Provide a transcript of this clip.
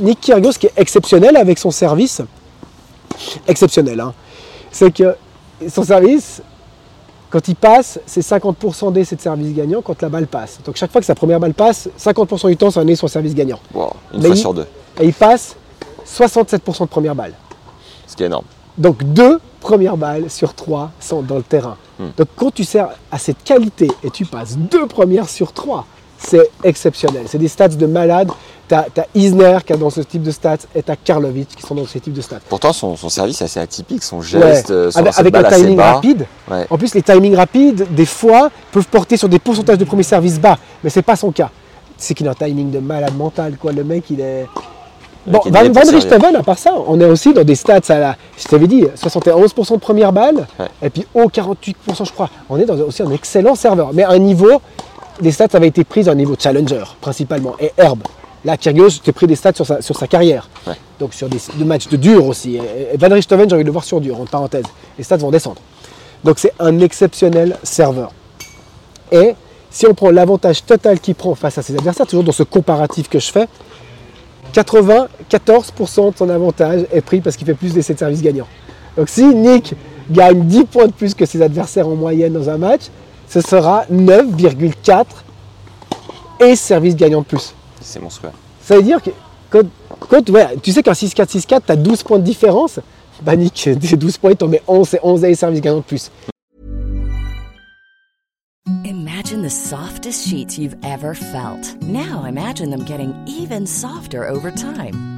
Nick Kyrgios, qui est exceptionnel avec son service, exceptionnel, hein, c'est que son service, quand il passe, c'est 50% d'essai de service gagnant quand la balle passe. Donc chaque fois que sa première balle passe, 50% du temps, c'est un essai sur service gagnant. Wow, une Mais fois il- sur deux, Et il passe 67% de première balle. ce qui est énorme. Donc deux premières balles sur trois sont dans le terrain. Donc quand tu sers à cette qualité et tu passes deux premières sur trois, c'est exceptionnel. C'est des stats de malade. Tu as, Isner qui est dans ce type de stats et tu as Karlovic qui sont dans ce type de stats. Pourtant, son, son service est assez atypique, son geste, euh, son avec avec assez timing rapide. Ouais. En plus, les timings rapides, des fois, peuvent porter sur des pourcentages de premier service bas, mais c'est pas son cas. C'est qu'il a un timing de malade mental, quoi. Le mec, il est. Bon, Van, Van. Richthofen, à part ça, on est aussi dans des stats à la. Je t'avais dit, 71% de première balle, Ouais. et puis haut 48%, je crois. On est dans aussi un excellent serveur, mais à un niveau, les stats avaient été prises un niveau challenger, principalement, et herbe. Là, Kyrgios, j'ai pris des stats sur sa, sur sa carrière. Ouais. Donc sur des, des matchs de dur aussi. Et, et Van Richthofen, j'ai envie de le voir sur dur, en parenthèse. Les stats vont descendre. Donc c'est un exceptionnel serveur. Et si on prend l'avantage total qu'il prend face à ses adversaires, toujours dans ce comparatif que je fais, 94% de son avantage est pris parce qu'il fait plus d'essais de service gagnants. Donc si Nick gagne 10 points de plus que ses adversaires en moyenne dans un match, ce sera 9,4 et service gagnant de plus. C'est monstrueux. Ça veut dire que quand, quand- ouais, tu sais qu'un 6-4, 6-4, tu as 12 points de différence? Bah Nick, des 12 points, il t'en met 11 et 11 et service gagnant de plus. Imagine the softest sheets you've ever felt. Now imagine them getting even softer over time.